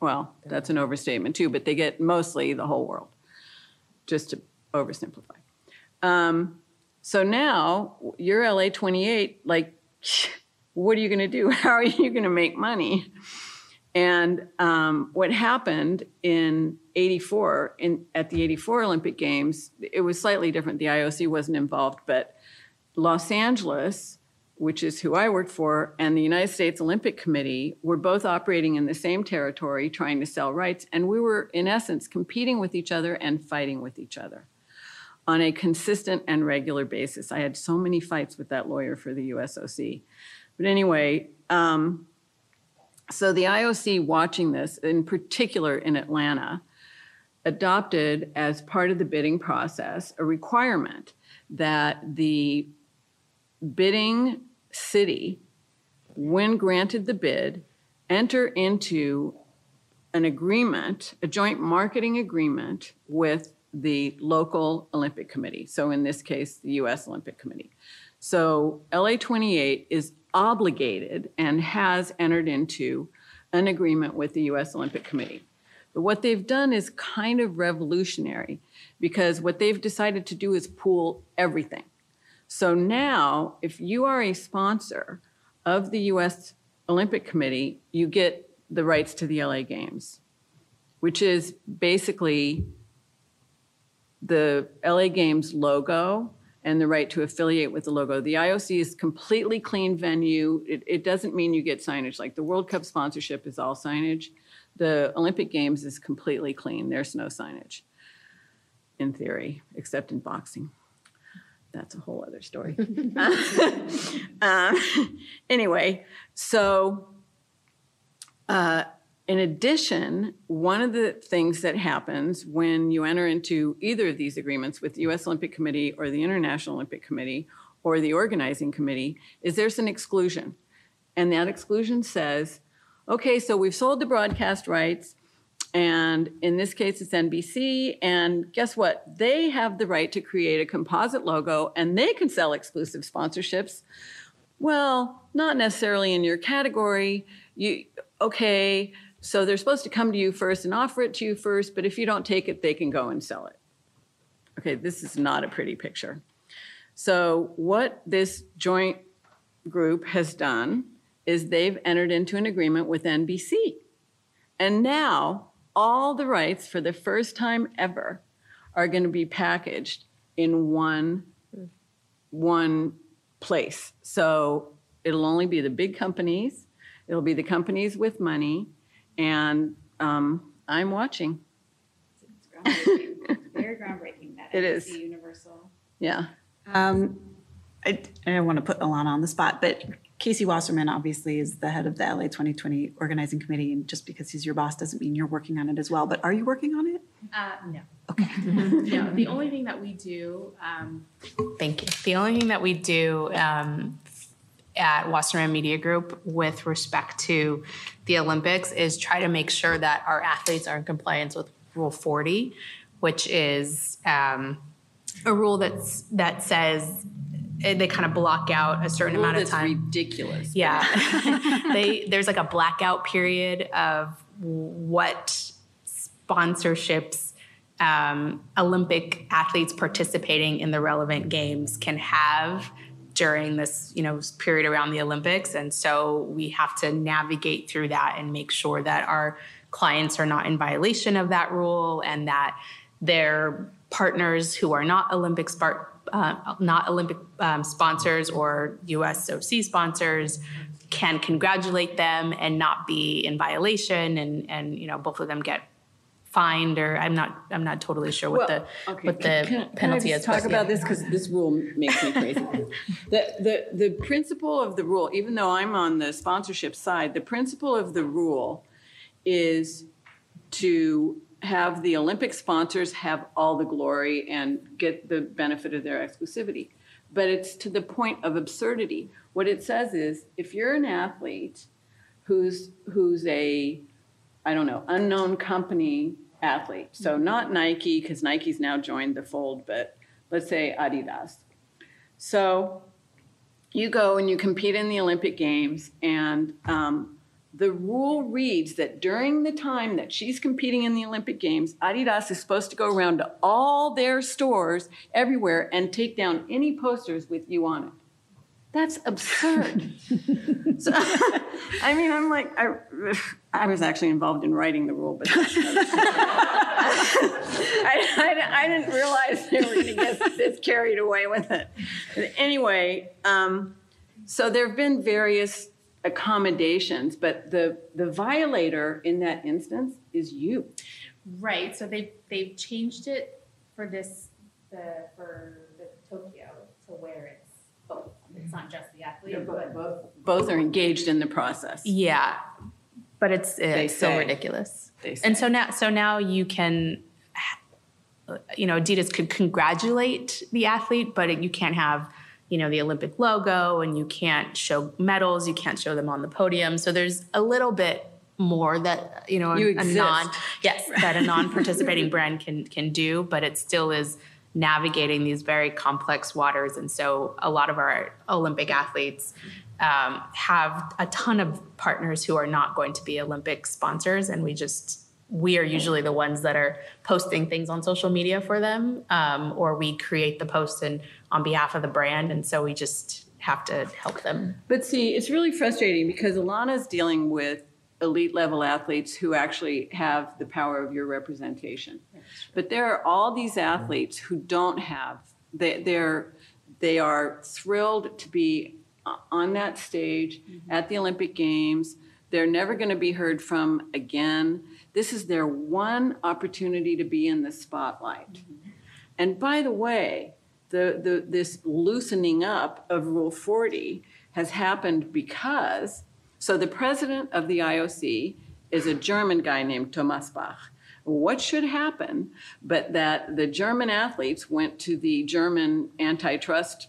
well, that's an overstatement too, but they get mostly the whole world, just to oversimplify. Um, so now you're LA 28, like, what are you going to do? How are you going to make money? And um, what happened in 84, in, at the 84 Olympic Games, it was slightly different. The IOC wasn't involved, but Los Angeles, which is who I worked for, and the United States Olympic Committee were both operating in the same territory trying to sell rights. And we were, in essence, competing with each other and fighting with each other on a consistent and regular basis. I had so many fights with that lawyer for the USOC. But anyway, um, so the IOC watching this, in particular in Atlanta, adopted as part of the bidding process a requirement that the bidding city, when granted the bid, enter into an agreement, a joint marketing agreement with the local Olympic Committee. So in this case, the US Olympic Committee. So LA 28 is obligated and has entered into an agreement with the US Olympic Committee. But what they've done is kind of revolutionary because what they've decided to do is pool everything. So now, if you are a sponsor of the US Olympic Committee, you get the rights to the LA Games, which is basically the LA Games logo and the right to affiliate with the logo. The IOC is completely clean venue. It, it, doesn't mean you get signage. Like the World Cup sponsorship is all signage. The Olympic Games is completely clean. There's no signage in theory, except in boxing. That's a whole other story. uh, anyway, so uh, in addition, one of the things that happens when you enter into either of these agreements with the US Olympic Committee or the International Olympic Committee or the organizing committee is there's an exclusion. And that exclusion says, okay, so we've sold the broadcast rights, and in this case it's NBC, and guess what? They have the right to create a composite logo and they can sell exclusive sponsorships. Well, not necessarily in your category. You okay, so they're supposed to come to you first and offer it to you first, but if you don't take it, they can go and sell it. Okay, this is not a pretty picture. So, what this joint group has done is they've entered into an agreement with NBC. And now all the rights for the first time ever are going to be packaged in one one place. So it'll only be the big companies. It'll be the companies with money, and um, I'm watching. It's groundbreaking. Very groundbreaking. That It is. Universal. Yeah. Um, I, I don't want to put Alanna on the spot, but Casey Wasserman obviously is the head of the LA 2020 organizing committee, and just because he's your boss doesn't mean you're working on it as well. But are you working on it? Uh, no. Okay. no, the only thing that we do, um, Thank you. The only thing that we do um, at Wasserman Media Group with respect to the Olympics is try to make sure that our athletes are in compliance with Rule 40, which is um, a rule that's that says eh, they kind of block out a certain amount of That's time. ridiculous. Yeah. they there's like a blackout period of what sponsorships um, Olympic athletes participating in the relevant games can have during this, you know, period around the Olympics. And so we have to navigate through that and make sure that our clients are not in violation of that rule and that their partners who are not Olympic spart- uh, not Olympic um, sponsors or USOC sponsors can congratulate them and not be in violation and and you know both of them get fined or I'm not I'm not totally sure what Well, the okay, what the can- penalty can is. Talk but about yeah. this because this rule makes me crazy. the, the the principle of the rule, even though I'm on the sponsorship side, the principle of the rule is to have the Olympic sponsors have all the glory and get the benefit of their exclusivity. But it's to the point of absurdity. What it says is if you're an athlete who's who's a I don't know, unknown company athlete. So not Nike, because Nike's now joined the fold, but let's say Adidas. So you go and you compete in the Olympic Games, and um, the rule reads that during the time that she's competing in the Olympic Games, Adidas is supposed to go around to all their stores everywhere and take down any posters with you on it. That's absurd. so, I mean, I'm like, I, I was actually involved in writing the rule, but I, I, I didn't realize they were going to get this carried away with it. Anyway, um, so there have been various accommodations, but the, the violator in that instance is you. right. So they've they've changed it for this the for the Tokyo to where it's both. It's not just the athlete, but both. Both are engaged in the process. Yeah, but it's, eh, it's so eh. say. ridiculous. And so now, so now you can, uh, you know, Adidas could congratulate the athlete, but you can't have, you know, the Olympic logo, and you can't show medals. You can't show them on the podium. So there's a little bit more that you know You a exist. non yes that a non-participating brand can can do, but it still is navigating these very complex waters. And so a lot of our Olympic athletes um, have a ton of partners who are not going to be Olympic sponsors, and we just we are usually the ones that are posting things on social media for them, um, or we create the posts and on behalf of the brand, and so we just have to help them. But see, it's really frustrating because Alanna's dealing with elite level athletes who actually have the power of your representation. But there are all these athletes who don't have, they, they're, they are thrilled to be on that stage mm-hmm. at the Olympic Games. They're never going to be heard from again. This is their one opportunity to be in the spotlight. Mm-hmm. And by the way, the, the, this loosening up of Rule 40 has happened because, so the president of the IOC is a German guy named Thomas Bach. What should happen but that the German athletes went to the German antitrust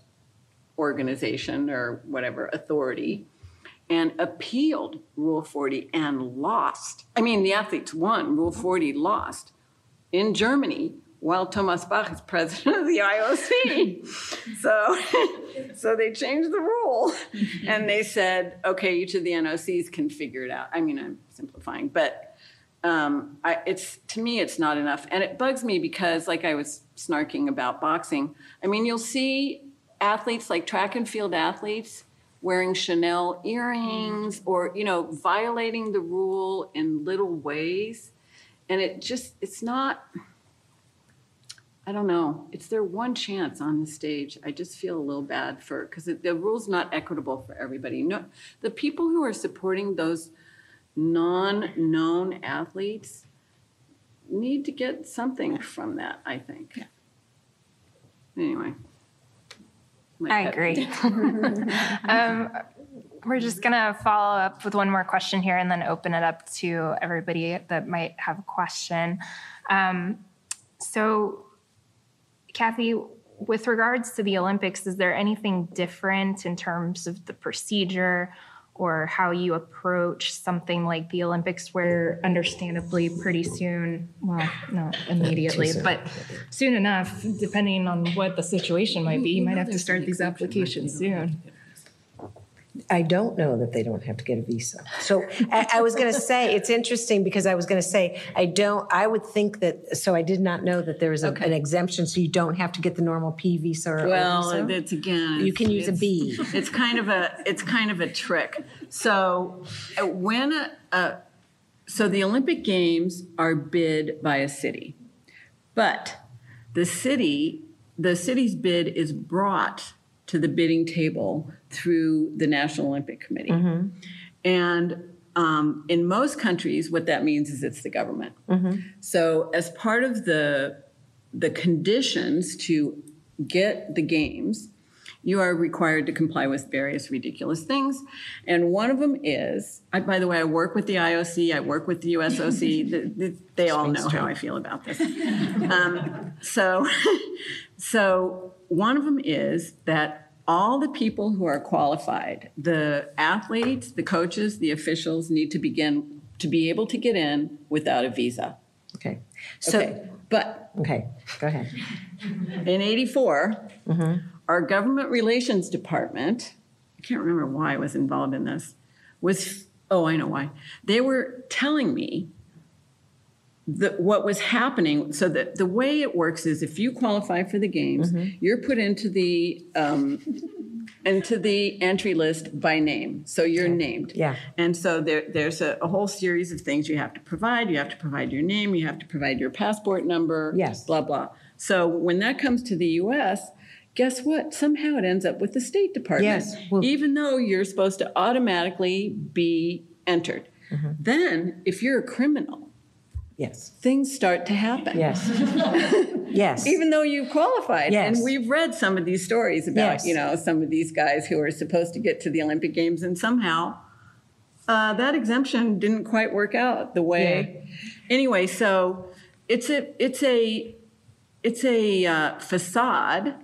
organization or whatever authority and appealed Rule 40 and lost. I mean, the athletes won, Rule 40 lost in Germany while Thomas Bach is president of the IOC. so, so they changed the rule and they said, okay, each of the NOCs can figure it out. I mean, I'm simplifying, but um, I, it's to me it's not enough, and it bugs me because, like I was snarking about boxing. I mean, you'll see athletes like track and field athletes wearing Chanel earrings or you know violating the rule in little ways, and it just it's not. I don't know. It's their one chance on the stage. I just feel a little bad for because the rule's not equitable for everybody. No, the people who are supporting those non-known athletes need to get something from that. I think. Yeah. Anyway. I agree. um, we're just going to follow up with one more question here and then open it up to everybody that might have a question. Um, so, Kathy, with regards to the Olympics, is there anything different in terms of the procedure or how you approach something like the Olympics, where understandably pretty soon, well, not immediately, soon. but soon enough, depending on what the situation might be, you might have to start these applications soon. I don't know that they don't have to get a visa. So I, I was going to say it's interesting because I was going to say I don't. I would think that. So I did not know that there is a, an exemption, so you don't have to get the normal P visa or Well, visa. it's again. You can use a B. it's- kind of a it's kind of a trick. So uh, when a, a so the Olympic Games are bid by a city, but the city the city's bid is brought to the bidding table through the National Olympic Committee, and um, in most countries, what that means is it's the government. So as part of the the conditions to get the games, you are required to comply with various ridiculous things. And one of them is, I, by the way, I work with the IOC, I work with the USOC. the, the, they all know how I feel about this. Um, so, so one of them is that all the people who are qualified, the athletes, the coaches, the officials, need to begin to be able to get in without a visa. okay. So Okay, but okay, go ahead. in 84, mm-hmm. our government relations department, I can't remember why I was involved in this, was, oh, I know why. They were telling me that what was happening. So that the way it works is if you qualify for the games, you're put into the um, into the entry list by name. So you're named. Yeah. And so there, there's a, a whole series of things you have to provide. You have to provide your name. You have to provide your passport number. Yes. Blah blah. So when that comes to the U.S., guess what? Somehow it ends up with the State Department. Yes, well- even though you're supposed to automatically be entered. Mm-hmm. Then, if you're a criminal, Yes. things start to happen. Yes. yes. Even though you qualified, Yes. and we've read some of these stories about, Yes. you know, some of these guys who are supposed to get to the Olympic Games, and somehow uh, that exemption didn't quite work out the way. Anyway, so it's a it's a it's a uh, facade,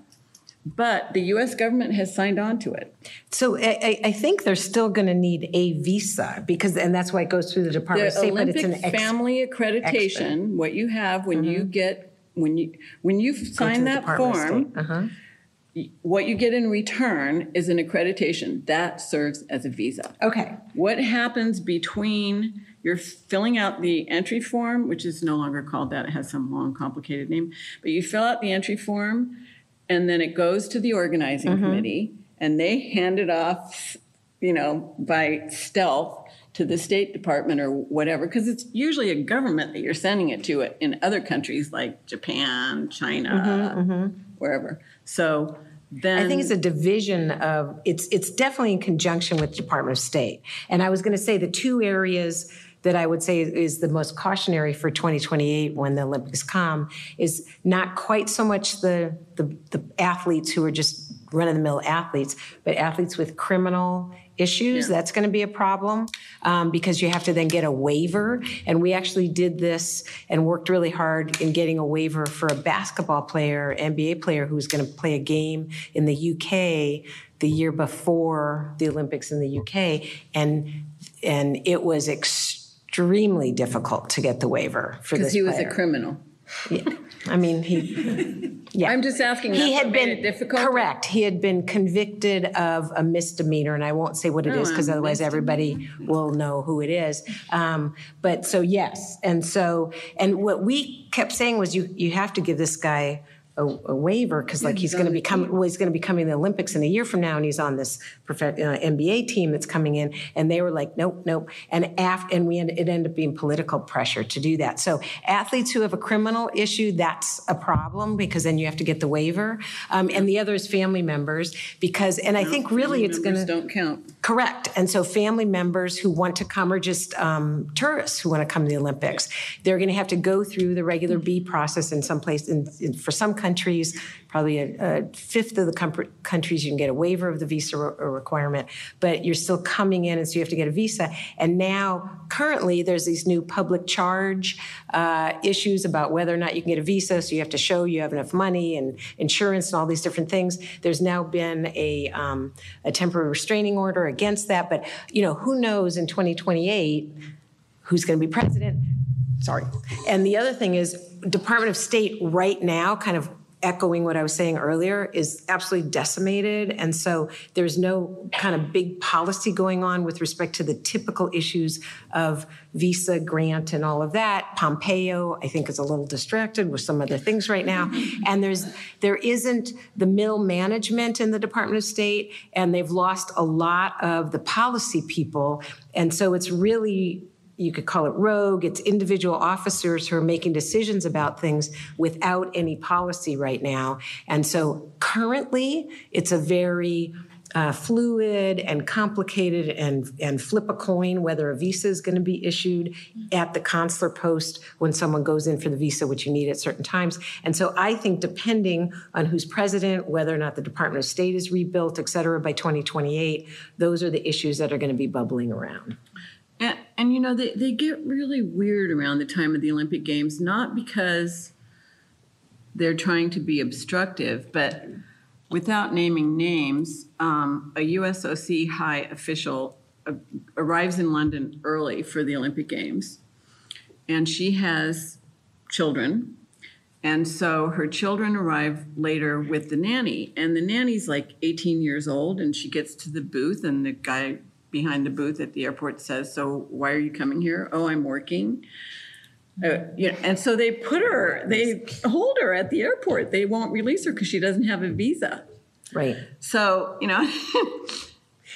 but the U.S. government has signed on to it. So I, I- I think they're still going to need a visa because, and that's why it goes through the Department of the State. but Olympic it's an ex- family accreditation, what you have when you get when you when you sign that Department form, Uh-huh. what you get in return is an accreditation that serves as a visa. Okay. What happens between you're filling out the entry form, which is no longer called that, it has some long, complicated name, but you fill out the entry form and then it goes to the organizing mm-hmm. committee and they hand it off, you know, by stealth to the State Department or whatever, because it's usually a government that you're sending it to in other countries like Japan, China, mm-hmm, mm-hmm. wherever. So then I think it's a division of it's it's definitely in conjunction with the Department of State. And I was going to say the two areas that I would say is the most cautionary for 2028 when the Olympics come is not quite so much the the, the athletes who are just run of the mill athletes, but athletes with criminal issues. Yeah. That's going to be a problem um, because you have to then get a waiver. And we actually did this and worked really hard in getting a waiver for a basketball player, NBA player who was going to play a game in the UK the year before the Olympics in the UK, and and it was extremely difficult to get the waiver for this. because he was player. a criminal. Yeah. I mean, he Yeah. I'm just asking. He had been difficult. correct. He had been convicted of a misdemeanor, and I won't say what it is Oh, because otherwise everybody will know who it is. Um, but so yes, and so and what we kept saying was you you have to give this guy a, a waiver because like he's going to be coming well he's going to be coming to the Olympics in a year from now and he's on this uh, NBA team that's coming in and they were like nope nope. And af- and we end, it ended up being political pressure to do that. So athletes who have a criminal issue that's a problem because then you have to get the waiver. Um, and the other is family members because and I think really it's going to don't count. Correct. And so family members who want to come or just um, tourists who want to come to the Olympics, they're going to have to go through the regular B process in some place. In, in, for some countries, probably a, a fifth of the com- countries, you can get a waiver of the visa re- requirement, but you're still coming in, and so you have to get a visa. And now, currently, there's these new public charge uh, issues about whether or not you can get a visa. So you have to show you have enough money and insurance and all these different things. There's now been a, um, a temporary restraining order against that, but you know who knows in 2028 who's going to be president. Sorry. And the other thing is, Department of State right now, kind of echoing what I was saying earlier, is absolutely decimated. And so there's no kind of big policy going on with respect to the typical issues of visa grant and all of that. Pompeo, I think, is a little distracted with some other things right now. And there's there isn't the middle management in the Department of State, and they've lost a lot of the policy people. And so it's really you could call it rogue. It's individual officers who are making decisions about things without any policy right now. And so currently, it's a very uh, fluid and complicated and, and flip a coin whether a visa is going to be issued at the consular post when someone goes in for the visa, which you need at certain times. And so I think depending on who's president, whether or not the Department of State is rebuilt, et cetera, by 2028, those are the issues that are going to be bubbling around. And, and you know, they, they get really weird around the time of the Olympic Games, not because they're trying to be obstructive, but without naming names, um, a USOC high official uh, arrives in London early for the Olympic Games. And she has children. And so her children arrive later with the nanny. And the nanny's like 18 years old, and she gets to the booth, and the guy behind the booth at the airport says, "So why are you coming here?" "Oh, I'm working." Uh, you know, and so they put her, they hold her at the airport. They won't release her because she doesn't have a visa. Right. So you know,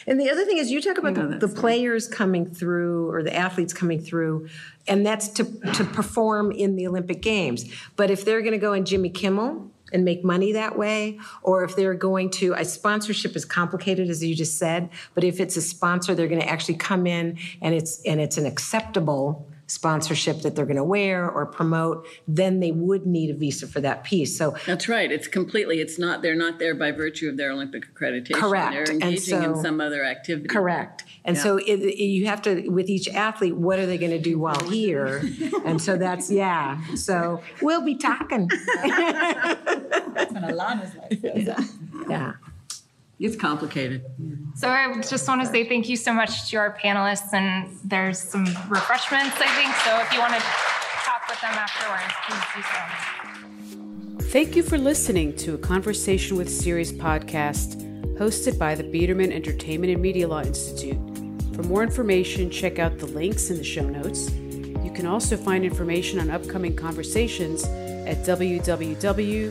And the other thing is, you talk about know the, the players coming through or the athletes coming through, and that's to, to perform in the Olympic Games. But if they're going to go in Jimmy Kimmel and make money that way, or if they're going to, a sponsorship is complicated, as you just said, but if it's a sponsor, they're going to actually come in and it's and it's an acceptable sponsorship that they're going to wear or promote, then they would need a visa for that piece. So that's right. It's completely. It's not. They're not there by virtue of their Olympic accreditation. Correct. They're And engaging in some other activity. Correct. And so it, it- you have to, with each athlete, what are they going to do while here? And so that's, yeah. So we'll be talking. Yeah. It's complicated. So I just want to say thank you so much to our panelists, and there's some refreshments, I think. So if you want to talk with them afterwards, please do so. Thank you for listening to a Conversation with Series podcast hosted by the Biederman Entertainment and Media Law Institute. For more information, check out the links in the show notes. You can also find information on upcoming conversations at www.swlaw.edu.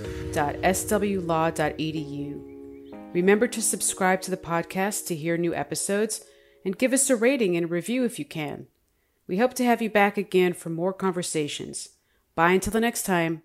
Remember to subscribe to the podcast to hear new episodes and give us a rating and a review if you can. We hope to have you back again for more conversations. Bye until the next time.